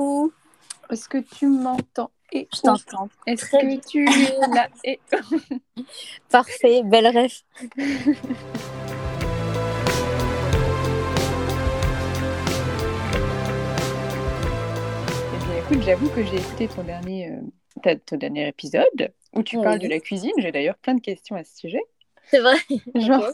coucou. Est-ce que tu m'entends? Et Je t'entends. Est-ce Très que tu es là? Et Parfait, belle rêve. Eh bien, écoute, j'avoue que j'ai écouté ton dernier, euh, ta- ton dernier épisode où tu Oui. parles de la cuisine. J'ai d'ailleurs plein de questions à ce sujet. C'est vrai. Genre,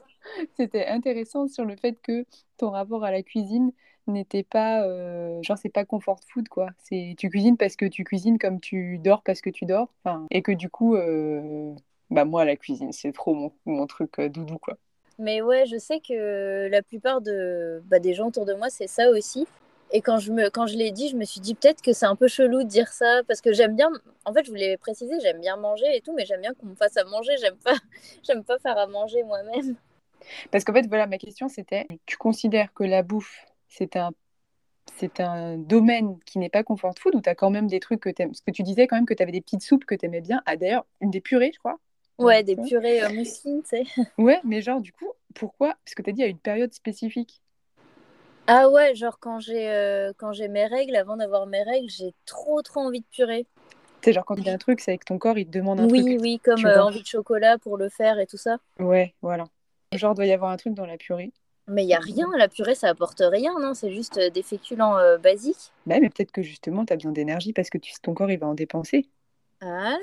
c'était intéressant sur le fait que ton rapport à la cuisine n'était pas, euh, genre, c'est pas comfort food, quoi. C'est tu cuisines parce que tu cuisines comme tu dors parce que tu dors. Enfin, et que du coup, euh, bah moi, la cuisine, c'est trop mon, mon truc euh, doudou, quoi. Mais ouais, je sais que la plupart de, bah, des gens autour de moi, c'est ça aussi. Et quand je, me, quand je l'ai dit, je me suis dit peut-être que c'est un peu chelou de dire ça. Parce que j'aime bien, en fait, je voulais préciser, j'aime bien manger et tout, mais j'aime bien qu'on me fasse à manger. J'aime pas, j'aime pas faire à manger moi-même. Parce qu'en fait, voilà, ma question c'était, tu considères que la bouffe, c'est un, c'est un domaine qui n'est pas comfort food ou tu as quand même des trucs que tu aimes Parce que tu disais quand même que tu avais des petites soupes que tu aimais bien. Ah, d'ailleurs, une des purées, je crois. Ouais, des purées euh, mousselines, tu sais. Ouais, mais genre, du coup, pourquoi Parce que tu as dit à une période spécifique. Ah ouais, genre quand j'ai euh, quand j'ai mes règles, avant d'avoir mes règles, j'ai trop trop envie de purée. Tu sais, genre, quand il y a un truc, c'est avec ton corps, il te demande un Oui, truc. oui, comme tu euh, envie de chocolat pour le faire et tout ça. Ouais, voilà. Genre, doit y avoir un truc dans la purée. Mais il y a rien, la purée, ça apporte rien, non C'est juste euh, des féculents euh, basiques. Bah, mais peut-être que justement, tu as besoin d'énergie parce que tu, ton corps, il va en dépenser. Ah,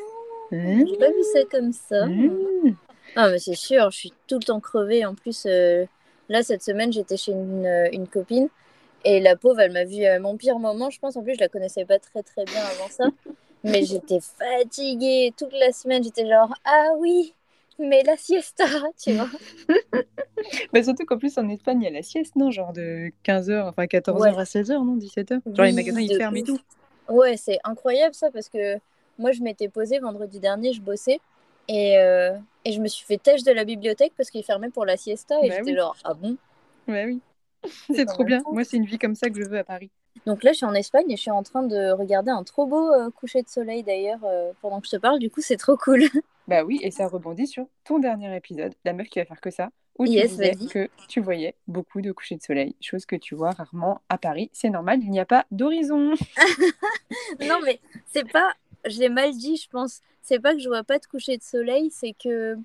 Mmh. j'ai pas vu ça comme ça. Mmh. Ah, mais c'est sûr, je suis tout le temps crevée. En plus, euh, là, cette semaine, j'étais chez une, une copine et la pauvre, elle m'a vu à mon pire moment, je pense. En plus, je la connaissais pas très très bien avant ça. Mais j'étais fatiguée toute la semaine. J'étais genre, ah oui, mais la siesta, tu vois. Bah, surtout qu'en plus, en Espagne, il y a la sieste, non Genre de 15h, enfin 14h Ouais. à 16h, non 17h Genre, les magasins, ils de ferment et tout. Ouais, c'est incroyable ça parce que moi je m'étais posée vendredi dernier, je bossais et, euh, et je me suis fait têche de la bibliothèque parce qu'il fermait pour la siesta et Bah j'étais oui. genre ah bon? Ouais, oui. C'est trop bien. Moi, c'est une vie comme ça que je veux à Paris. Donc là je suis en Espagne et je suis en train de regarder un trop beau euh, coucher de soleil d'ailleurs euh, pendant que je te parle, du coup c'est trop cool. Bah oui, et ça rebondit sur ton dernier épisode, la meuf qui va faire que ça, où tu Yes, disais vas-y. que tu voyais beaucoup de couchers de soleil, chose que tu vois rarement à Paris. C'est normal, il n'y a pas d'horizon. non mais c'est pas, je l'ai mal dit je pense, c'est pas que je vois pas de coucher de soleil, c'est que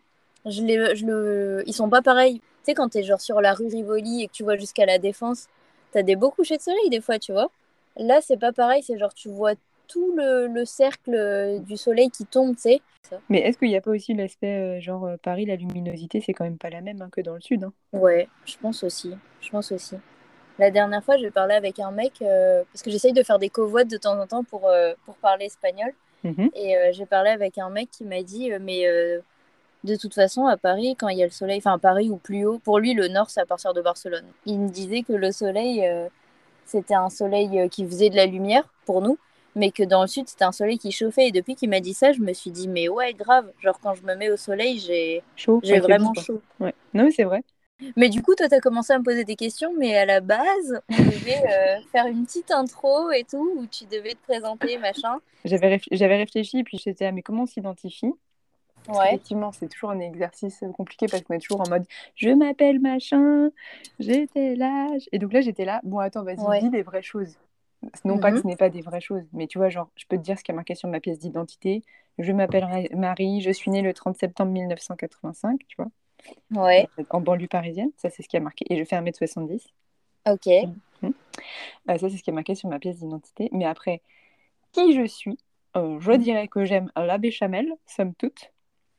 je les, je le, ils sont pas pareils. Tu sais quand t'es genre sur la rue Rivoli et que tu vois jusqu'à la Défense, t'as des beaux couchers de soleil des fois, tu vois. Là c'est pas pareil, c'est genre tu vois tout le, le cercle euh, du soleil qui tombe, tu sais. Mais est-ce qu'il n'y a pas aussi l'aspect, euh, genre, euh, Paris, la luminosité, c'est quand même pas la même hein, que dans le sud hein. Ouais, je pense aussi. Je pense aussi. La dernière fois, j'ai parlé avec un mec, euh, parce que j'essaye de faire des covoites de temps en temps pour, euh, pour parler espagnol. Mhm. Et euh, j'ai parlé avec un mec qui m'a dit, mais de toute façon, à Paris, quand il y a le soleil, enfin à Paris ou plus haut, pour lui, le nord, c'est à partir de Barcelone. Il me disait que le soleil, c'était un soleil qui faisait de la lumière pour nous, mais que dans le sud, c'était un soleil qui chauffait. Et depuis qu'il m'a dit ça, je me suis dit, mais ouais, grave. Genre, quand je me mets au soleil, j'ai Chaud. j'ai vraiment chaud. Ouais. Non, mais c'est vrai. Mais du coup, toi, tu as commencé à me poser des questions, mais à la base, on devait euh, faire une petite intro et tout, où tu devais te présenter, machin. J'avais j'avais réfléchi, puis j'étais, ah, mais comment on s'identifie? Ouais. qu'effectivement, c'est toujours un exercice euh, compliqué parce qu'on est toujours en mode je m'appelle machin, j'étais là. Et donc là, j'étais là, bon, attends, vas-y, Ouais. dis des vraies choses. Non pas que Mhm. ce n'est pas des vraies choses, mais tu vois, genre, je peux te dire ce qui est marqué sur ma pièce d'identité. Je m'appelle Marie, je suis née le 30 septembre 1985, tu vois, Ouais, en banlieue parisienne, ça c'est ce qui a marqué. Et je fais 1m70. ok. Euh, ça, c'est ce qui est marqué sur ma pièce d'identité. Mais après, qui je suis? Euh, Je dirais que j'aime la béchamel, somme toute.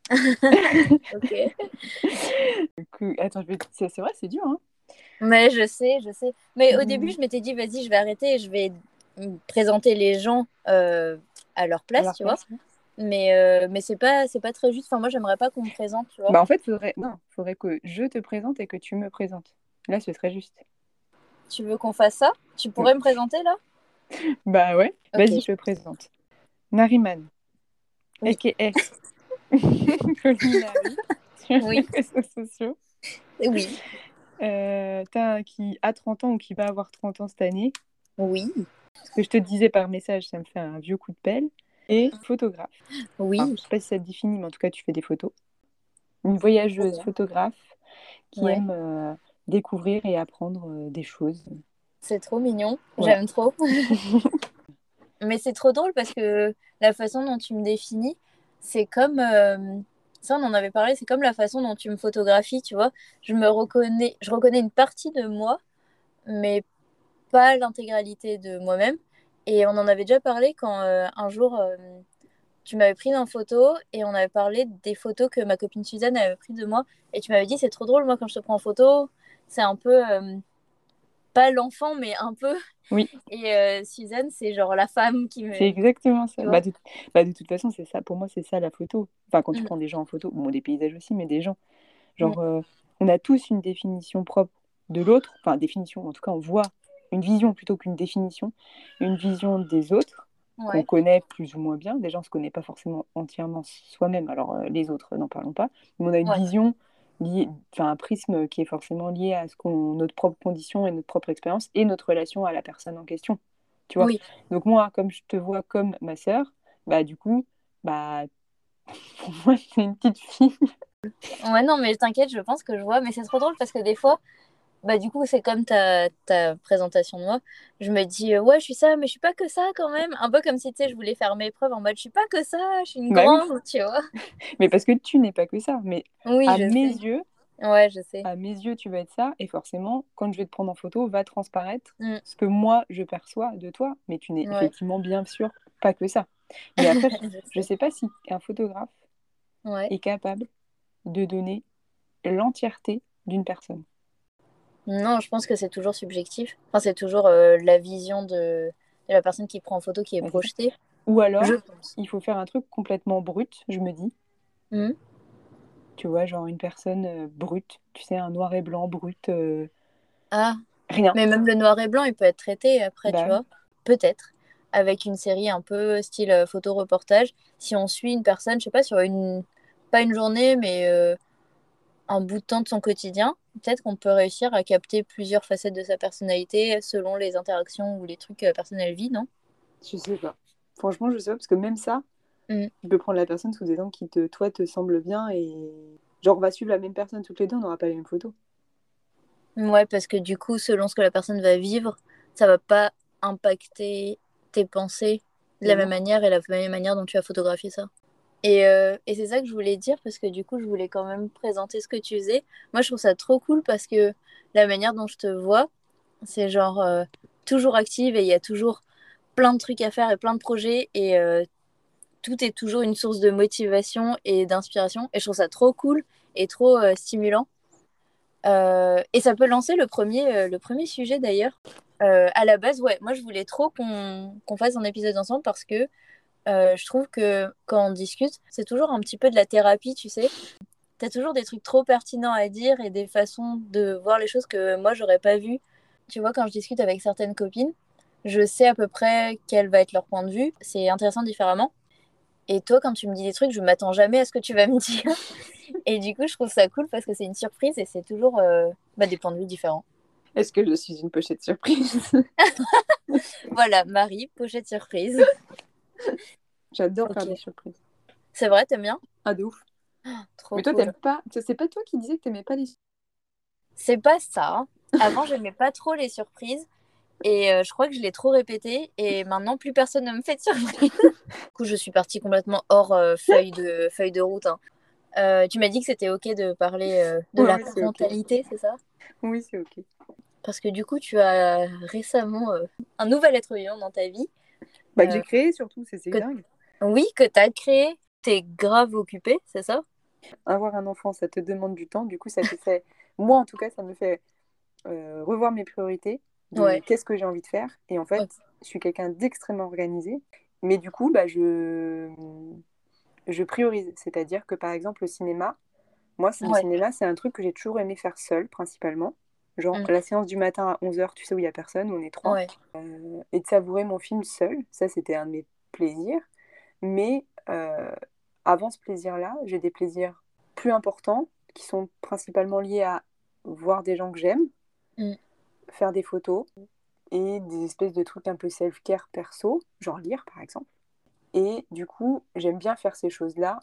ok. Que... Attends, je vais... c'est c'est vrai, c'est dur, hein Mais je sais, je sais. Mais au Mhm. début, je m'étais dit, vas-y, je vais arrêter et je vais présenter les gens euh, à leur place, tu vois. Mais, euh, mais c'est pas, pas très juste. Enfin, moi, j'aimerais pas qu'on me présente, tu vois. Bah, en fait, faudrait... Non, faudrait que je te présente et que tu me présentes. Là, ce serait juste. Tu veux qu'on fasse ça? Tu pourrais me présenter là? Bah ouais, vas-y, je te présente. Nariman, Oui. a.k.a. Sur Oui. les réseaux sociaux. Oui. Euh, t'as- qui a 30 ans ou qui va avoir 30 ans cette année. Oui. Ce que je te disais par message, ça me fait un vieux coup de pelle. Et photographe. Oui. Enfin, je sais pas si ça te définit, mais en tout cas, tu fais des photos. Une voyageuse Ouais. photographe qui Ouais. aime euh, découvrir et apprendre euh, des choses. C'est trop mignon. Ouais. J'aime trop. Mais c'est trop drôle parce que la façon dont tu me définis, c'est comme. euh, ça, on en avait parlé, c'est comme la façon dont tu me photographies, tu vois. Je me reconnais, je reconnais une partie de moi, mais pas l'intégralité de moi-même. Et on en avait déjà parlé quand euh, un jour, euh, tu m'avais pris en photo et on avait parlé des photos que ma copine Suzanne avait prises de moi. Et tu m'avais dit, c'est trop drôle, moi, quand je te prends en photo, c'est un peu. euh, pas l'enfant, mais un peu. Oui. Et euh, Suzanne, c'est genre la femme qui me. C'est exactement ça. Bah de, bah, de toute façon, c'est ça. Pour moi, c'est ça la photo. Enfin, quand tu Mm. prends des gens en photo, bon, des paysages aussi, mais des gens. Genre, euh, on a tous une définition propre de l'autre. Enfin, définition, en tout cas, on voit une vision plutôt qu'une définition. Une vision des autres qu'on connaît plus ou moins bien. Déjà, on ne se connaît pas forcément entièrement soi-même. Alors, euh, les autres, n'en parlons pas. Mais on a une Ouais. vision enfin, un prisme qui est forcément lié à ce qu'on, notre propre condition et notre propre expérience et notre relation à la personne en question. Tu vois oui. donc moi, comme je te vois comme ma sœur, bah du coup, bah pour moi, c'est une petite fille. Ouais, non, mais t'inquiète, je pense que je vois. Mais c'est trop drôle parce que des fois, bah, du coup, c'est comme ta, ta présentation de moi. Je me dis, euh, ouais, je suis ça, mais je suis pas que ça quand même. Un peu comme si, tu sais, je voulais faire mes preuves en mode, je suis pas que ça, je suis une Bah oui. grande, tu vois. Mais parce que tu n'es pas que ça. Mais Oui, à mes sais. yeux, Ouais, je sais. à mes yeux, tu vas être ça. Et forcément, quand je vais te prendre en photo, va transparaître Mm. ce que moi je perçois de toi. Mais tu n'es Ouais. effectivement bien sûr pas que ça. Mais après, Je je sais. sais pas si un photographe Ouais. est capable de donner l'entièreté d'une personne. Non, je pense que c'est toujours subjectif. Enfin, c'est toujours euh, la vision de... de la personne qui prend en photo qui est projetée. Ou alors, Je pense. il faut faire un truc complètement brut, je me dis. Mhm. Tu vois, genre une personne euh, brute, tu sais, un noir et blanc brut, euh, Ah, rien. mais même le noir et blanc, il peut être traité après, Bah tu oui. vois. Peut-être. Avec une série un peu style photo-reportage. Si on suit une personne, je sais pas, sur une... Pas une journée, mais un bout de temps de son quotidien, peut-être qu'on peut réussir à capter plusieurs facettes de sa personnalité selon les interactions ou les trucs que la personne elle vit, non? Je sais pas. Franchement, je sais pas, parce que même ça, Mm. tu peux prendre la personne sous des angles qui, te, toi, te semblent bien et. Genre, on va suivre la même personne toutes les deux, on n'aura pas les mêmes photos. Ouais, parce que du coup, selon ce que la personne va vivre, ça va pas impacter tes pensées de la même manière et la même manière dont tu as photographié ça. Et, euh, et c'est ça que je voulais dire parce que du coup, je voulais quand même présenter ce que tu faisais. Moi, je trouve ça trop cool parce que la manière dont je te vois, c'est genre euh, toujours active et il y a toujours plein de trucs à faire et plein de projets et euh, tout est toujours une source de motivation et d'inspiration. Et je trouve ça trop cool et trop stimulant. Et ça peut lancer le premier, le premier sujet d'ailleurs. À la base, ouais, moi je voulais trop qu'on qu'on fasse un épisode ensemble parce que euh, je trouve que quand on discute, c'est toujours un petit peu de la thérapie, tu sais. T'as toujours des trucs trop pertinents à dire et des façons de voir les choses que moi j'aurais pas vues. Tu vois, quand je discute avec certaines copines, je sais à peu près quel va être leur point de vue. C'est intéressant différemment. Et toi, quand tu me dis des trucs, je m'attends jamais à ce que tu vas me dire. Et du coup, je trouve ça cool parce que c'est une surprise et c'est toujours euh, bah, des points de vue différents. Est-ce que je suis une pochette surprise? Voilà, Marie, pochette surprise. J'adore faire des surprises. C'est vrai, t'aimes bien? Ah, de ouf. Trop Mais toi, cool. t'aimes pas. C'est pas toi qui disais que t'aimais pas les. C'est pas ça. Avant, j'aimais pas trop les surprises. Et euh, je crois que je l'ai trop répété. Et maintenant, plus personne ne me fait de surprise. du coup, je suis partie complètement hors euh, feuille, de, feuille de route. hein. Euh, tu m'as dit que c'était OK de parler de Ouais, la c'est parentalité, c'est ça? Oui, c'est ok. Parce que du coup, tu as récemment un nouvel être vivant dans ta vie. Bah, que j'ai créé surtout, c'est dingue. Oui, que tu as créé. T'es grave occupée, c'est ça? Avoir un enfant, ça te demande du temps. Du coup, ça te fait. Moi, en tout cas, ça me fait euh, revoir mes priorités. Ouais. Qu'est-ce que j'ai envie de faire Et en fait, je suis quelqu'un d'extrêmement organisé. Mais du coup, bah, je, je priorise. C'est-à-dire que, par exemple, le cinéma, moi, c'est- le Ouais. cinéma, c'est un truc que j'ai toujours aimé faire seul, principalement. Genre, Mm. la séance du matin à 11h, tu sais, où il n'y a personne, où on est trois. Ouais. Euh, et de savourer mon film seul. Ça, c'était un de mes plaisirs. Mais euh, avant ce plaisir-là, j'ai des plaisirs plus importants qui sont principalement liés à voir des gens que j'aime, Mm. faire des photos et des espèces de trucs un peu self-care perso, genre lire par exemple. Et du coup, j'aime bien faire ces choses-là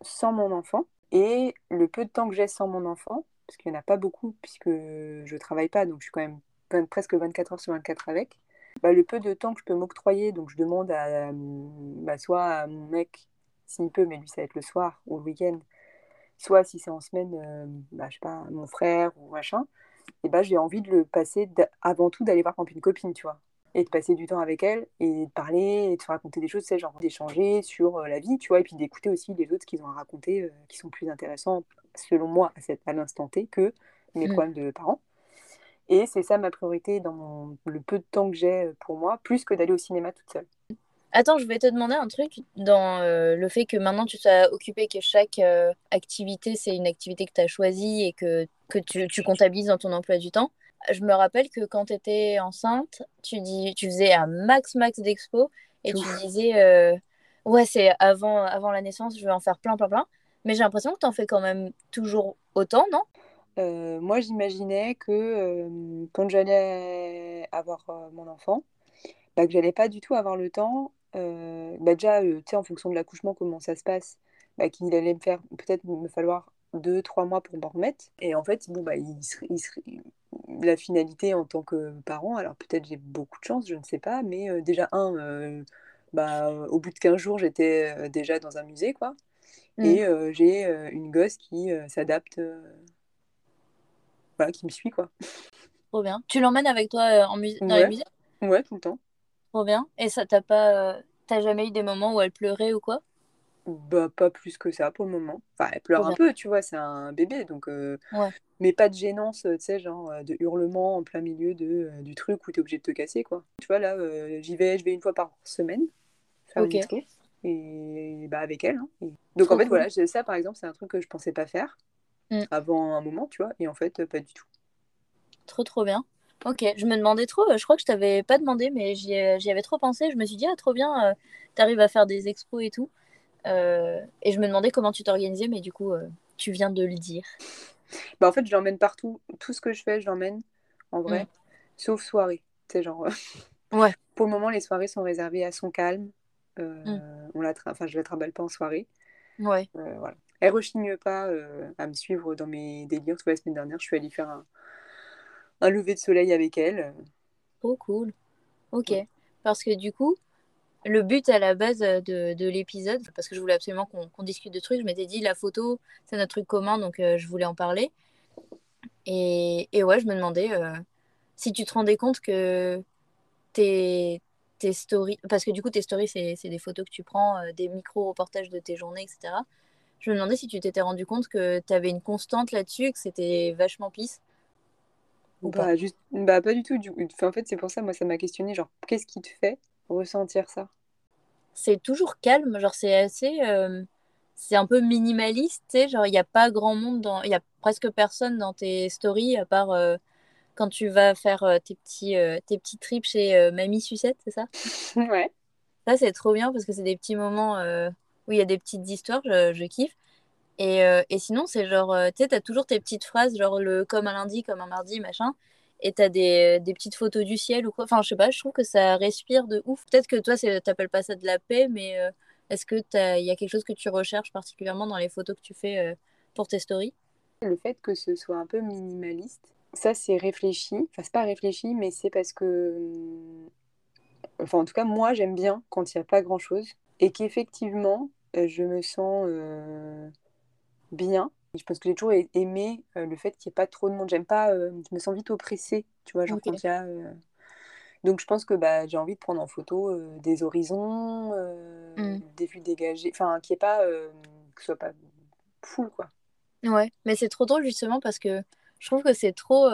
sans mon enfant. Et le peu de temps que j'ai sans mon enfant, parce qu'il n'y en a pas beaucoup puisque je travaille pas, donc je suis quand même presque 24 heures sur 24 avec, bah, le peu de temps que je peux m'octroyer, donc je demande à, bah, soit à mon mec s'il peut, mais lui ça va être le soir ou le week-end, soit si c'est en semaine, euh, bah, je sais pas, mon frère ou machin, et bah j'ai envie de le passer avant tout d'aller voir une copine, tu vois et de passer du temps avec elle et de parler et de se raconter des choses, c'est genre d'échanger sur euh, la vie, tu vois, et puis d'écouter aussi les autres qui ont à raconter, euh, qui sont plus intéressants, selon moi, à, à l'instant T, que mes mm. problèmes de parents. Et c'est ça ma priorité dans le peu de temps que j'ai euh, pour moi, plus que d'aller au cinéma toute seule. Attends, je vais te demander un truc dans le fait que maintenant tu sois occupé, que chaque activité, c'est une activité que tu as choisie et que, que tu, tu comptabilises dans ton emploi du temps je me rappelle que quand tu étais enceinte, tu, dis, tu faisais un max max d'expo et tu disais euh, ouais c'est avant, avant la naissance, je vais en faire plein plein plein. Mais j'ai l'impression que tu en fais quand même toujours autant, non? Euh, Moi j'imaginais que euh, quand j'allais avoir mon enfant, bah, que j'allais pas du tout avoir le temps. Bah, déjà, tu sais, en fonction de l'accouchement, comment ça se passe, bah, qu'il allait me faire peut-être me falloir deux, trois mois pour m'en remettre. Et en fait, bon, bah, il, il, la finalité en tant que parent, alors peut-être j'ai beaucoup de chance, je ne sais pas, mais déjà, un, bah, au bout de 15 jours, j'étais déjà dans un musée, quoi. Mm. Et j'ai une gosse qui s'adapte, voilà, qui me suit, quoi. Trop bien. Tu l'emmènes avec toi en dans les musées Ouais, tout le temps. Trop bien. Et ça t'a pas... T'as jamais eu des moments où elle pleurait ou quoi? Bah, pas plus que ça pour le moment. Enfin, elle pleure un peu, tu vois, c'est un bébé, donc. Mais pas de gênance, tu sais, genre de hurlement en plein milieu de, du truc où tu es obligé de te casser, quoi. Tu vois, là, j'y vais, je vais une fois par semaine faire et bah, avec elle. Hein, donc, en fait, voilà, ça, par exemple, c'est un truc que je pensais pas faire mmh. avant un moment, tu vois, et en fait, pas du tout. Trop, trop bien. Ok, je me demandais trop, je crois que je t'avais pas demandé, mais j'y avais trop pensé. Je me suis dit, ah, trop bien, tu arrives à faire des expos et tout. Euh, et je me demandais comment tu t'organisais, mais du coup, euh, tu viens de le dire. Bah, en fait, je l'emmène partout. Tout ce que je fais, je l'emmène, en vrai. Mm. Sauf soirée. C'est genre. Euh, ouais. Pour le moment, les soirées sont réservées à son calme. Mm. on la enfin, je la trimballe pas en soirée. Ouais. voilà. Elle rechigne pas à me suivre dans mes délires. la semaine dernière, je suis allée faire un, un lever de soleil avec elle. Oh, cool. Ok. Parce que du coup, le but à la base euh, de, l'épisode, parce que je voulais absolument qu'on discute de trucs, je m'étais dit la photo, c'est notre truc commun, donc euh, je voulais en parler. Et, ouais, je me demandais euh, si tu te rendais compte que tes, tes stories, parce que du coup tes stories, c'est des photos que tu prends, des micro-reportages de tes journées, etc. Je me demandais si tu t'étais rendu compte que tu avais une constante là-dessus, que c'était vachement pisse. Ou bah, pas. Juste, bah, pas du tout. Du... en fait, c'est pour ça, moi, ça m'a questionné, genre, qu'est-ce qui te fait ressentir ça? C'est toujours calme, genre c'est assez... Euh, c'est un peu minimaliste, tu sais, genre il n'y a pas grand monde, dans... il y a presque personne dans tes stories, à part euh, quand tu vas faire euh, tes, petits, tes petits trips chez Mamie Sucette, c'est ça? Ouais. Ça, c'est trop bien parce que c'est des petits moments où il y a des petites histoires, je, kiffe. Et, et, sinon, c'est genre, tu sais, t'as toujours tes petites phrases, genre le comme un lundi, comme un mardi, machin et t'as des, des petites photos du ciel ou quoi. Enfin, je sais pas, je trouve que ça respire de ouf. Peut-être que toi, t'appelles pas ça de la paix, mais euh, est-ce que il y a quelque chose que tu recherches particulièrement dans les photos que tu fais euh, pour tes stories? Le fait que ce soit un peu minimaliste, ça c'est réfléchi. Enfin, c'est pas réfléchi, mais c'est parce que. Enfin, en tout cas, moi, j'aime bien quand il n'y a pas grand-chose et qu'effectivement, euh, je me sens bien je pense que j'ai toujours aimé euh, le fait qu'il n'y ait pas trop de monde. J'aime pas, euh, je me sens vite oppressée, tu vois, genre euh, Donc je pense que bah, j'ai envie de prendre en photo des horizons, mmh. des vues dégagées, enfin, qu'il n'y ait pas, que ce soit pas full, quoi. Ouais, mais c'est trop drôle justement parce que je trouve que c'est trop,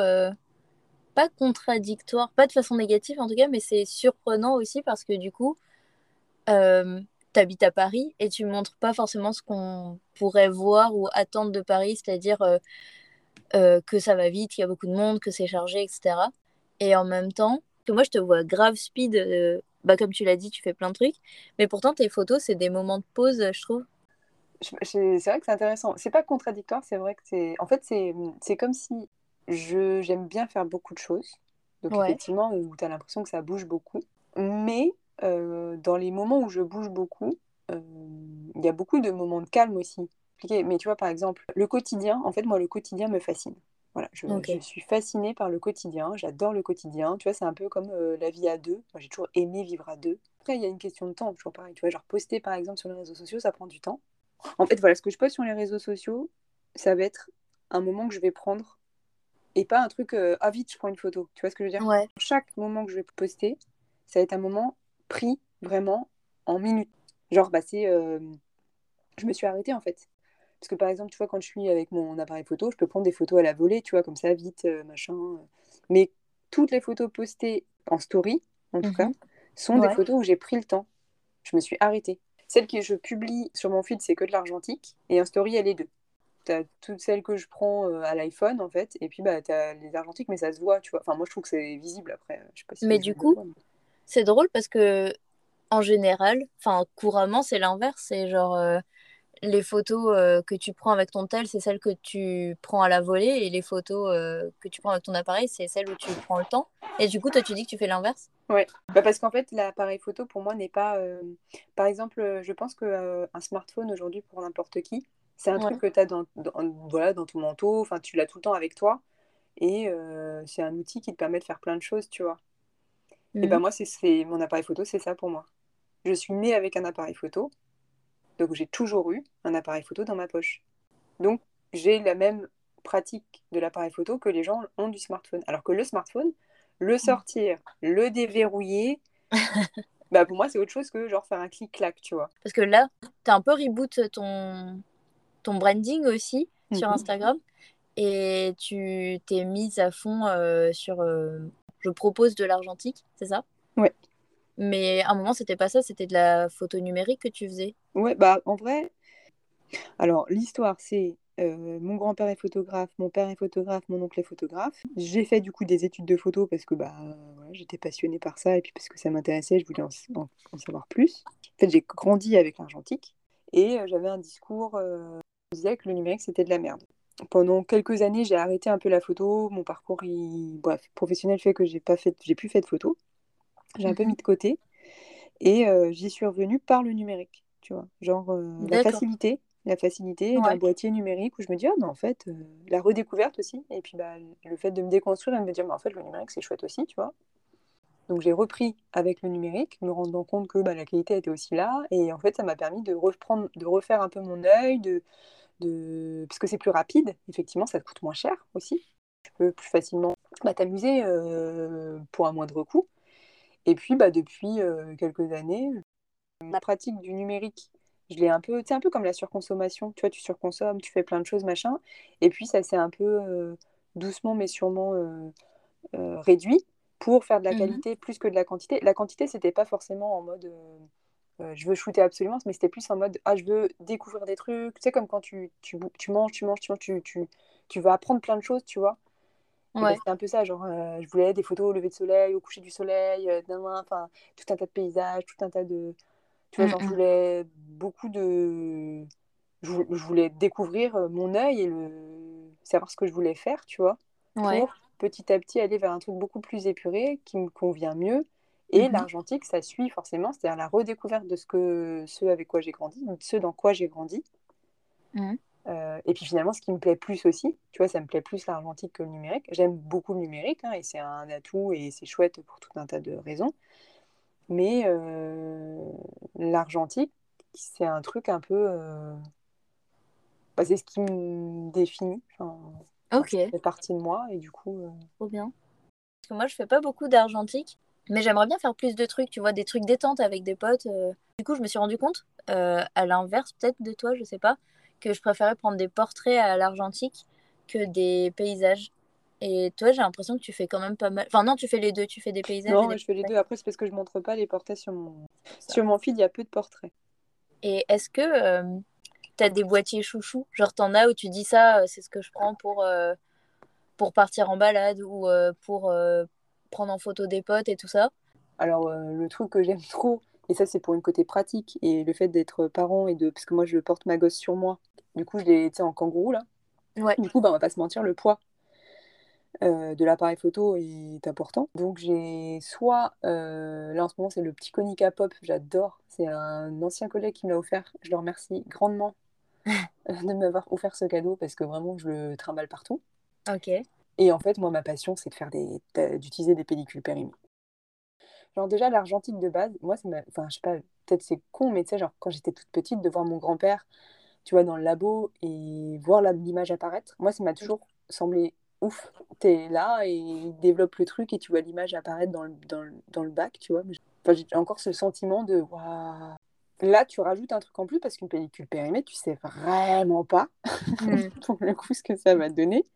pas contradictoire, pas de façon négative en tout cas, mais c'est surprenant aussi parce que du coup, habites à Paris et tu montres pas forcément ce qu'on pourrait voir ou attendre de Paris, c'est-à-dire euh, euh, que ça va vite, qu'il y a beaucoup de monde, que c'est chargé, etc. Et en même temps, que moi je te vois grave speed, euh, bah comme tu l'as dit, tu fais plein de trucs, mais pourtant tes photos c'est des moments de pause, je trouve. C'est vrai que c'est intéressant. C'est pas contradictoire, c'est vrai que c'est. En fait, c'est comme si j'aime bien faire beaucoup de choses. Donc, effectivement, où tu as l'impression que ça bouge beaucoup. Mais euh, dans les moments où je bouge beaucoup, euh, il y a beaucoup de moments de calme aussi. Mais tu vois, par exemple, le quotidien, en fait, moi, le quotidien me fascine. Voilà. je, je suis fascinée par le quotidien, j'adore le quotidien. Tu vois, c'est un peu comme euh, la vie à deux. Moi, j'ai toujours aimé vivre à deux. Après, il y a une question de temps, toujours pareil. Tu vois, genre poster par exemple sur les réseaux sociaux, ça prend du temps. En fait, voilà, ce que je poste sur les réseaux sociaux, ça va être un moment que je vais prendre et pas un truc euh, ah vite, je prends une photo. Tu vois ce que je veux dire? Ouais. Chaque moment que je vais poster, ça va être un moment pris vraiment en minutes. Genre, bah, c'est. euh, Je me suis arrêtée en fait. Parce que par exemple, tu vois, quand je suis avec mon appareil photo, je peux prendre des photos à la volée, tu vois, comme ça, vite, euh, machin. euh. Mais toutes les photos postées en story, en tout Mhm. cas, sont des photos où j'ai pris le temps. Je me suis arrêtée. Celle que je publie sur mon feed, c'est que de l'argentique. Et en story, elle est deux. T'as toutes celles que je prends euh, à l'iPhone, en fait. Et puis, bah, t'as les argentiques, mais ça se voit, tu vois. Enfin, moi, je trouve que c'est visible après. Je sais pas si Mais du coup, mais- C'est drôle parce que en général, enfin couramment, c'est l'inverse. C'est genre euh, les photos euh, que tu prends avec ton tel, c'est celles que tu prends à la volée, et les photos euh, que tu prends avec ton appareil, c'est celles où tu prends le temps. Et du coup, toi, tu dis que tu fais l'inverse? Ouais, bah parce qu'en fait, l'appareil photo, pour moi, n'est pas... Par exemple, je pense qu'un smartphone, aujourd'hui, pour n'importe qui, c'est un Ouais. truc que tu as dans, dans- voilà, dans ton manteau, enfin, tu l'as tout le temps avec toi, et c'est un outil qui te permet de faire plein de choses, tu vois. Et ben Mhm. moi, c'est mon appareil photo, c'est ça pour moi. Je suis née avec un appareil photo, donc j'ai toujours eu un appareil photo dans ma poche. Donc, j'ai la même pratique de l'appareil photo que les gens ont du smartphone. Alors que le smartphone, le sortir, le déverrouiller, bah pour moi, c'est autre chose que genre faire un clic-clac, tu vois. Parce que là, tu as un peu reboot ton, ton branding aussi sur Mhm. Instagram. Et tu t'es mise à fond euh, sur euh, je propose de l'argentique, c'est ça? Ouais. Mais à un moment, c'était pas ça, c'était de la photo numérique que tu faisais? Ouais, bah en vrai, alors l'histoire, c'est euh, mon grand-père est photographe, mon père est photographe, mon oncle est photographe. J'ai fait du coup des études de photo parce que bah j'étais passionnée par ça et puis parce que ça m'intéressait, je voulais en, en- en savoir plus. En fait, j'ai grandi avec l'argentique et euh, j'avais un discours euh, qui disait que le numérique c'était de la merde. Pendant quelques années, j'ai arrêté un peu la photo. Mon parcours, il... bref, professionnel fait que j'ai pas fait, j'ai plus fait de photos. J'ai un peu Mhm. mis de côté et euh, j'y suis revenue par le numérique, tu vois. Genre euh, la facilité, la facilité d'un boîtier numérique où je me dis, ah, mais en fait, euh, la redécouverte aussi. Et puis bah, le fait de me déconstruire et de me dire, mais en fait, le numérique, c'est chouette aussi, tu vois. Donc j'ai repris avec le numérique, me rendant compte que bah, la qualité était aussi là. Et en fait, ça m'a permis de reprendre, de refaire un peu mon œil, de, de... parce que c'est plus rapide. Effectivement, ça te coûte moins cher aussi. Tu peux plus facilement bah, t'amuser euh, pour un moindre coût. Et puis, bah, depuis euh, quelques années, la pratique du numérique, je l'ai un peu, c'est un peu comme la surconsommation. Tu vois, tu surconsommes, tu fais plein de choses, machin. Et puis, ça s'est un peu euh, doucement, mais sûrement euh, euh, réduit pour faire de la Mhm. qualité plus que de la quantité. La quantité, c'était pas forcément en mode euh, je veux shooter absolument, mais c'était plus en mode ah, je veux découvrir des trucs. Tu sais, comme quand tu, tu, tu manges, tu manges, tu manges, tu, tu, tu vas apprendre plein de choses, tu vois. Ouais. c'était un peu ça, genre euh, je voulais des photos au lever de soleil, au coucher du soleil, euh, enfin tout un tas de paysages, tout un tas de. Tu vois, genre je Mhm. voulais beaucoup de. Je vou- je voulais découvrir mon œil et le... savoir ce que je voulais faire, tu vois, Ouais. pour petit à petit aller vers un truc beaucoup plus épuré, qui me convient mieux. Et Mhm. l'argentique, ça suit forcément, c'est-à-dire la redécouverte de ce, que... ce avec quoi j'ai grandi, de ce dans quoi j'ai grandi. Mhm. Euh, et puis finalement, ce qui me plaît plus aussi, tu vois, ça me plaît plus l'argentique que le numérique. J'aime beaucoup le numérique hein, et c'est un atout et c'est chouette pour tout un tas de raisons. Mais euh, l'argentique, c'est un truc un peu. euh, bah, c'est ce qui me définit. Enfin, Ok, ça fait partie de moi et du coup. trop bien. Parce que moi, je fais pas beaucoup d'argentique, mais j'aimerais bien faire plus de trucs, tu vois, des trucs détente avec des potes. euh. Du coup, je me suis rendu compte, euh, à l'inverse peut-être de toi, je sais pas, que je préférais prendre des portraits à l'argentique que des paysages. Et toi, j'ai l'impression que tu fais quand même pas mal. Enfin, non, tu fais les deux, tu fais des paysages Non, et ouais, des je fais les deux. Après, c'est parce que je montre pas les portraits sur mon. Ça. Sur mon feed, il y a peu de portraits. Et est-ce que euh, t'as des boîtiers chouchous? Genre, t'en as où tu dis ça, c'est ce que je prends pour, euh, pour partir en balade ou euh, pour prendre en photo des potes et tout ça Alors, euh, le truc que j'aime trop, et ça, c'est pour une côté pratique, et le fait d'être parent et de. Parce que moi, je porte ma gosse sur moi. Du coup, je l'ai, tu en kangourou, là. Ouais. Du coup, bah, on va pas se mentir, le poids euh, de l'appareil photo est important. Donc, j'ai soit. euh, là, en ce moment, c'est le petit Konica Pop, j'adore. C'est un ancien collègue qui me l'a offert. Je le remercie grandement de m'avoir offert ce cadeau parce que vraiment, je le trimballe partout. Ok. Et en fait, moi, ma passion, c'est de faire des, d'utiliser des pellicules périmées. Genre déjà l'argentique de base, moi, c'est enfin, je sais pas, peut-être c'est con, mais tu sais, genre quand j'étais toute petite, de voir mon grand-père, tu vois, dans le labo et voir l'image apparaître, moi, ça m'a toujours semblé ouf. T'es là et il développe le truc et tu vois l'image apparaître dans le, dans, le, dans le bac, tu vois. Enfin, j'ai encore ce sentiment de waouh. Là, tu rajoutes un truc en plus parce qu'une pellicule périmée, tu sais vraiment pas mm. pour le coup ce que ça va donner.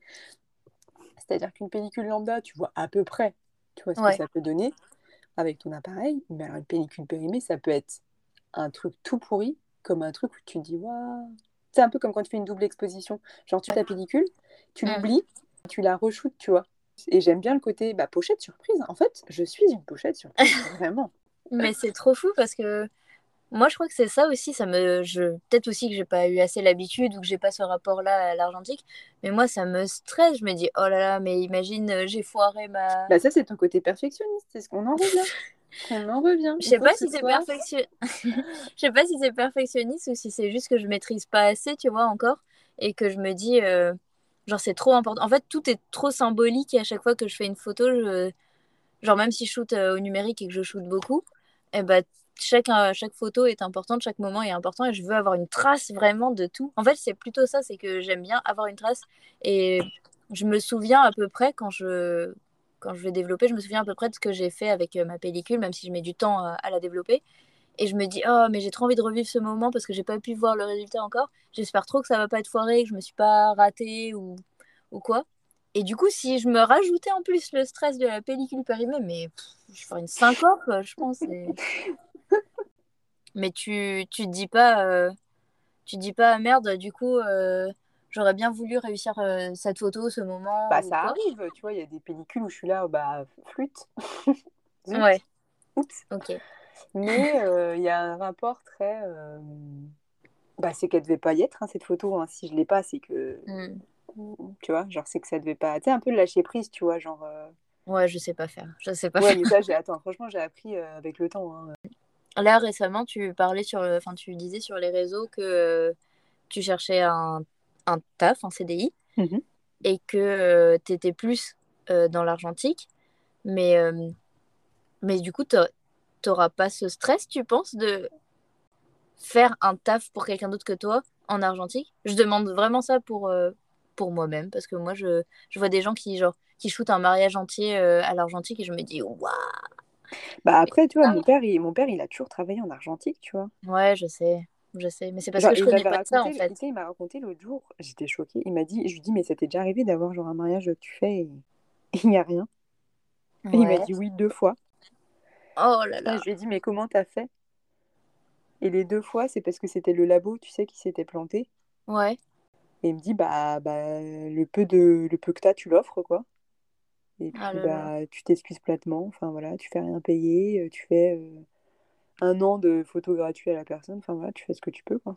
C'est-à-dire qu'une pellicule lambda, tu vois à peu près, tu vois ce que ça peut donner avec ton appareil. Mais alors une pellicule périmée, ça peut être un truc tout pourri, comme un truc où tu te dis waouh. C'est un peu comme quand tu fais une double exposition. Genre tu ta pellicule, tu l'oublies, tu la re-shootes, tu vois. Et j'aime bien le côté bah, pochette surprise. En fait, je suis une pochette surprise, vraiment. Mais c'est trop fou parce que moi, je crois que c'est ça aussi. Ça me, je... Peut-être aussi que j'ai pas eu assez l'habitude ou que j'ai pas ce rapport-là à l'argentique. Mais moi, ça me stresse. Je me dis, oh là là, mais imagine, euh, j'ai foiré ma. Bah, ça, c'est ton côté perfectionniste. C'est ce qu'on en revient. On en revient. Je sais pas si c'est perfection... Je sais pas si c'est perfectionniste ou si c'est juste que je maîtrise pas assez, tu vois, encore. Et que je me dis, euh, genre, c'est trop important. En fait, tout est trop symbolique et à chaque fois que je fais une photo, je... genre, même si je shoot euh, au numérique et que je shoot beaucoup, et eh ben chaque, euh, chaque photo est importante, chaque moment est important et je veux avoir une trace vraiment de tout. En fait, c'est plutôt ça, c'est que j'aime bien avoir une trace et je me souviens à peu près quand je, quand je vais développer, je me souviens à peu près de ce que j'ai fait avec euh, ma pellicule, même si je mets du temps à, la développer. Et je me dis, oh, mais j'ai trop envie de revivre ce moment parce que j'ai pas pu voir le résultat encore. J'espère trop que ça va pas être foiré, que je me suis pas ratée ou, ou quoi. Et du coup, si je me rajoutais en plus le stress de la pellicule périmée, mais je ferais une syncope, je pense. Mais tu, tu te dis pas, euh, tu dis pas, merde, du coup, euh, j'aurais bien voulu réussir euh, cette photo, ce moment. Bah, ça arrive, tu vois, il y a des pellicules où je suis là, bah, flûte. ouais. Oups. Ok. Mais il y a un rapport très. Bah, c'est qu'elle devait pas y être, hein, cette photo. Hein. Si je l'ai pas, c'est que. Hmm. Tu vois, genre, c'est que ça devait pas. Tu sais, un peu de lâcher prise, tu vois, genre. Ouais, je sais pas faire. Je sais pas ouais, faire. mais ça, j'ai... Attends, franchement, j'ai appris avec le temps. Hein. Là, récemment, tu parlais sur, enfin, tu disais sur les réseaux que tu cherchais un, un taf, un CDI, mmh et que euh, tu étais plus euh, dans l'argentique. Mais, euh, mais du coup, tu n'auras pas ce stress, tu penses, de faire un taf pour quelqu'un d'autre que toi en argentique? Je demande vraiment ça pour, pour moi-même, parce que moi, je, je vois des gens qui, genre, qui shootent un mariage entier à l'argentique et je me dis, waouh bah après, tu vois, mon père, il, mon père, il a toujours travaillé en argentique, tu vois. Ouais, je sais. Je sais, mais c'est parce que je connais pas ça en fait. il m'a raconté l'autre jour, j'étais choquée. Il m'a dit, je lui dis, mais ça t'est déjà arrivé d'avoir genre un mariage que tu fais et il n'y a rien? Et il m'a dit oui deux fois. Oh là là. je lui ai dit, mais comment t'as fait? Et les deux fois, c'est parce que c'était le labo, tu sais, qui s'était planté. Ouais. Et il me dit, bah, bah le peu de le peu que t'as, tu l'offres, quoi. Et puis, ah bah, tu t'excuses platement. Enfin, voilà, tu fais rien payer. Tu fais euh, un an de photos gratuits à la personne. Enfin, voilà, tu fais ce que tu peux, quoi.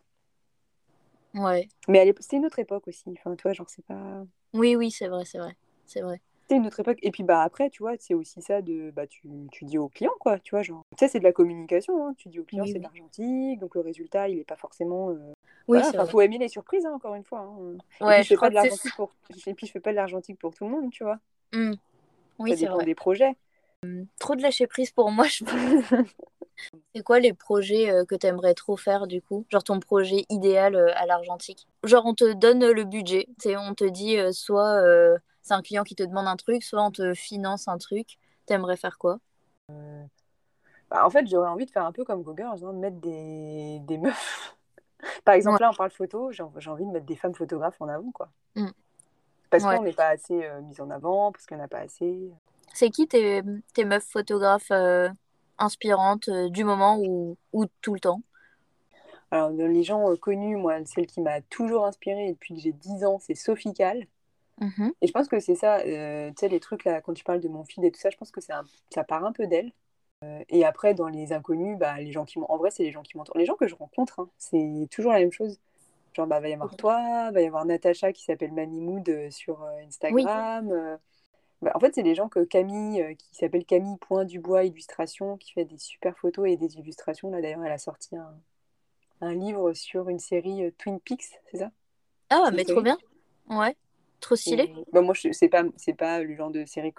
Ouais. Mais c'était une autre époque aussi. Enfin, toi, genre, c'est pas. Oui, oui, c'est vrai, c'est vrai. C'est vrai. C'est une autre époque. Et puis, bah, après, tu vois, c'est aussi ça de. Bah, tu, tu dis au client, quoi. Tu vois, genre. Tu sais, c'est de la communication. Hein. Tu dis au client, c'est de l'argentique. Donc, le résultat, il est pas forcément. Euh... Oui, il faut aimer les surprises, hein, encore une fois. Hein. Ouais, et puis, je, fais pas de pour... Et puis, je fais pas de l'argentique pour tout le monde, tu vois. Mmh. Oui, ça dépend des projets. Hum, trop de lâcher prise pour moi, je pense. C'est quoi les projets euh, que tu aimerais trop faire du coup? Genre ton projet idéal euh, à l'argentique? Genre on te donne le budget, on te dit euh, soit c'est un client qui te demande un truc, soit on te finance un truc. T'aimerais faire quoi? Bah, En fait, j'aurais envie de faire un peu comme Gauguin, de mettre des, des meufs. Par exemple, là on parle photo, j'ai envie de mettre des femmes photographes en avant quoi. Mmh. Parce qu'on n'est pas assez euh, mis en avant, parce qu'il n'y en a pas assez. C'est qui tes, tes meufs photographes euh, inspirantes euh, du moment ou, ou, tout le temps? Alors, les gens connus, moi, celle qui m'a toujours inspirée depuis que j'ai 10 ans, c'est Sophie Cal. Mmh et je pense que c'est ça, tu sais, les trucs là, quand tu parles de mon feed et tout ça, je pense que un, ça part un peu d'elle. et après, dans les inconnus, bah, les gens qui en vrai, c'est les gens qui m'entourent. Les gens que je rencontre, hein, c'est toujours la même chose. Genre, bah, va y avoir toi, va y avoir Natacha qui s'appelle Mamie Mood euh, sur euh, Instagram. Euh. Bah, en fait, c'est des gens que Camille, qui s'appelle Camille Point Dubois Illustration, qui fait des super photos et des illustrations. Là, d'ailleurs, elle a sorti un, un livre sur une série Twin Peaks, c'est ça? Ah, mais trop bien. Ouais. Trop stylé. Et- bah, moi, je- c'est pas, c'est pas le genre de série.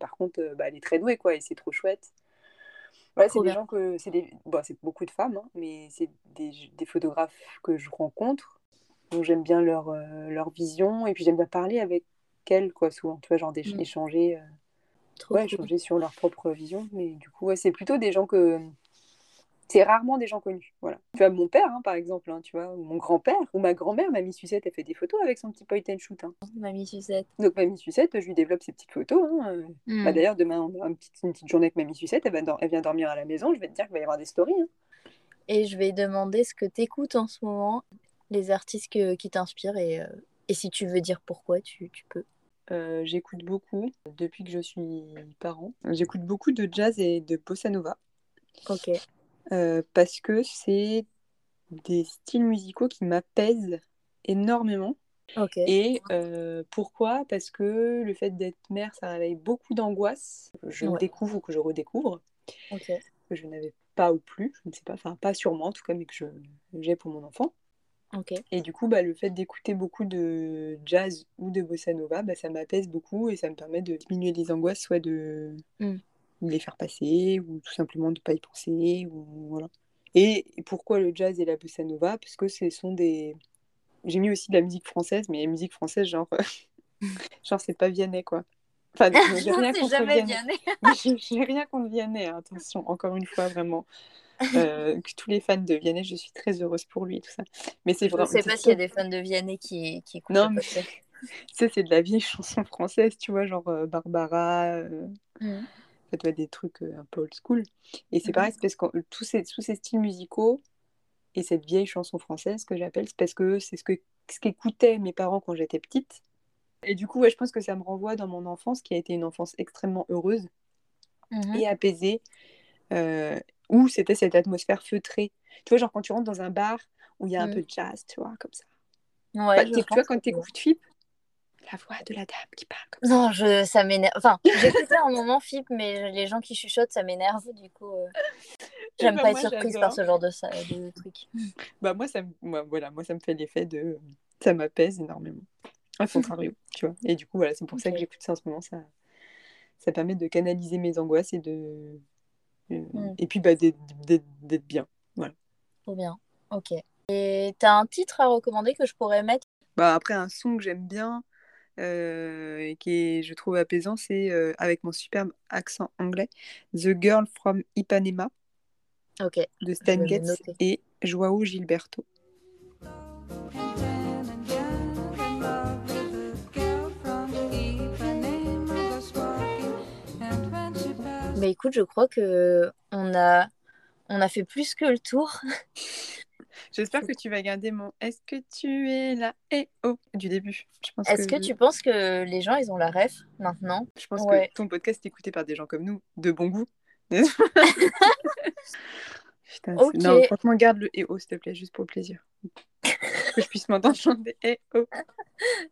par contre, bah, elle est très douée, quoi, et c'est trop chouette. Voilà, c'est des bien. gens que. C'est des... bon, c'est beaucoup de femmes, hein, mais c'est des, des photographes que je rencontre, dont j'aime bien leur, euh, leur vision, et puis j'aime bien parler avec elles, quoi, souvent, tu vois, genre d'éch- Mm. échanger, euh, ouais, cool. échanger sur leur propre vision, mais du coup, ouais, c'est plutôt des gens que. C'est rarement des gens connus, voilà. Tu vois, mon père, hein, par exemple, hein, tu vois, ou mon grand-père, ou ma grand-mère, Mamie Sucette, elle fait des photos avec son petit point and shoot. hein. Mamie Suzette. Donc Mamie Sucette, je lui développe ses petites photos. hein, euh. Hmm. Bah, D'ailleurs, demain, on a un petit- une petite journée avec Mamie Sucette, elle, va dor- elle vient dormir à la maison, je vais te dire qu'il va y avoir des stories. hein. Et je vais demander ce que t'écoutes en ce moment, les artistes que- qui t'inspirent, et, euh, et si tu veux dire pourquoi, tu, tu peux. Euh, j'écoute beaucoup, depuis que je suis parent, j'écoute beaucoup de jazz et de bossa nova, Ok. Euh, parce que c'est des styles musicaux qui m'apaisent énormément. Et euh, pourquoi? Parce que le fait d'être mère, ça réveille beaucoup d'angoisse, que je Ouais. découvre ou que je redécouvre. Que je n'avais pas ou plus, je ne sais pas, enfin pas sûrement en tout cas, mais que j'ai pour mon enfant. Et du coup, bah, le fait d'écouter beaucoup de jazz ou de bossa nova, bah, ça m'apaise beaucoup et ça me permet de diminuer les angoisses, soit de, Mm. De les faire passer ou tout simplement de ne pas y penser. Ou, voilà. Et pourquoi le jazz et la bossa nova? Parce que ce sont des... J'ai mis aussi de la musique française, mais la musique française, genre, genre c'est pas Vianney, quoi. Enfin, j'ai rien contre jamais Vianney. J'ai rien contre Vianney, hein, attention, encore une fois, vraiment. Euh, que tous les fans de Vianney, je suis très heureuse pour lui tout ça. Mais c'est Je vraiment. sais pas s'il y a des fans de Vianney qui, qui écoutent Non, mais- ça, c'est de la vieille chanson française, tu vois, genre euh, Barbara, euh, Mhm. Ouais, des trucs euh, un peu old school. Et c'est Mhm. pareil, c'est parce que tous ces, tous ces styles musicaux et cette vieille chanson française que j'appelle, c'est parce que c'est ce que ce qu'écoutaient mes parents quand j'étais petite. Et du coup, ouais, je pense que ça me renvoie dans mon enfance, qui a été une enfance extrêmement heureuse. Mhm. et apaisé, euh, où c'était cette atmosphère feutrée. Tu vois, genre quand tu rentres dans un bar où il y a un Mm. peu de jazz, tu vois, comme ça. Ouais, Bah, tu vois, quand tu écoutes FIP, la voix de la dame qui parle comme ça. Non, je, ça m'énerve. Enfin, j'éctais un moment FIP, mais les gens qui chuchotent, ça m'énerve. Du coup, euh, j'aime bah, pas moi, être surprise par ce genre de, ça, de truc. Bah, moi, ça, me- moi, voilà, moi, ça me fait l'effet de. Ça m'apaise énormément. À contrario, tu vois. Et du coup, voilà, c'est pour ça que j'écoute ça en ce moment. Ça, ça permet de canaliser mes angoisses et de. euh, Mm. Et puis, bah, d'être bien. Trop bien. Ok. Et t'as un titre à recommander que je pourrais mettre? Bah, après, un son que j'aime bien euh, et qui est, je trouve apaisant, c'est euh, avec mon superbe accent anglais, The Girl from Ipanema de Stan Getz et Joao Gilberto. Mais écoute, je crois que on a, on a fait plus que le tour. J'espère que tu vas garder mon Est-ce que tu es là? Eh oh du début. Est-ce que tu penses que les gens, ils ont la ref maintenant? Je pense Ouais. que ton podcast est écouté par des gens comme nous, de bon goût. Putain, Non, franchement, garde le eh oh, s'il te plaît, juste pour le plaisir. que je puisse m'entendre chanter eh oh.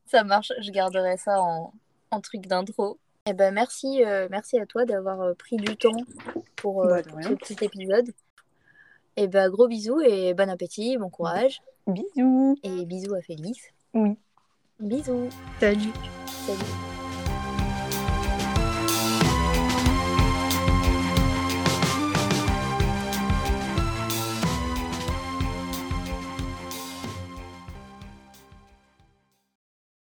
Ça marche, je garderai ça en, en truc d'intro. Eh ben merci, euh, merci à toi d'avoir euh, pris du temps pour, euh, Bah, pour ce petit épisode. Et ben gros bisous et bon appétit, bon courage Bisous. et bisous à Félix. Oui. Bisous. Salut. Salut.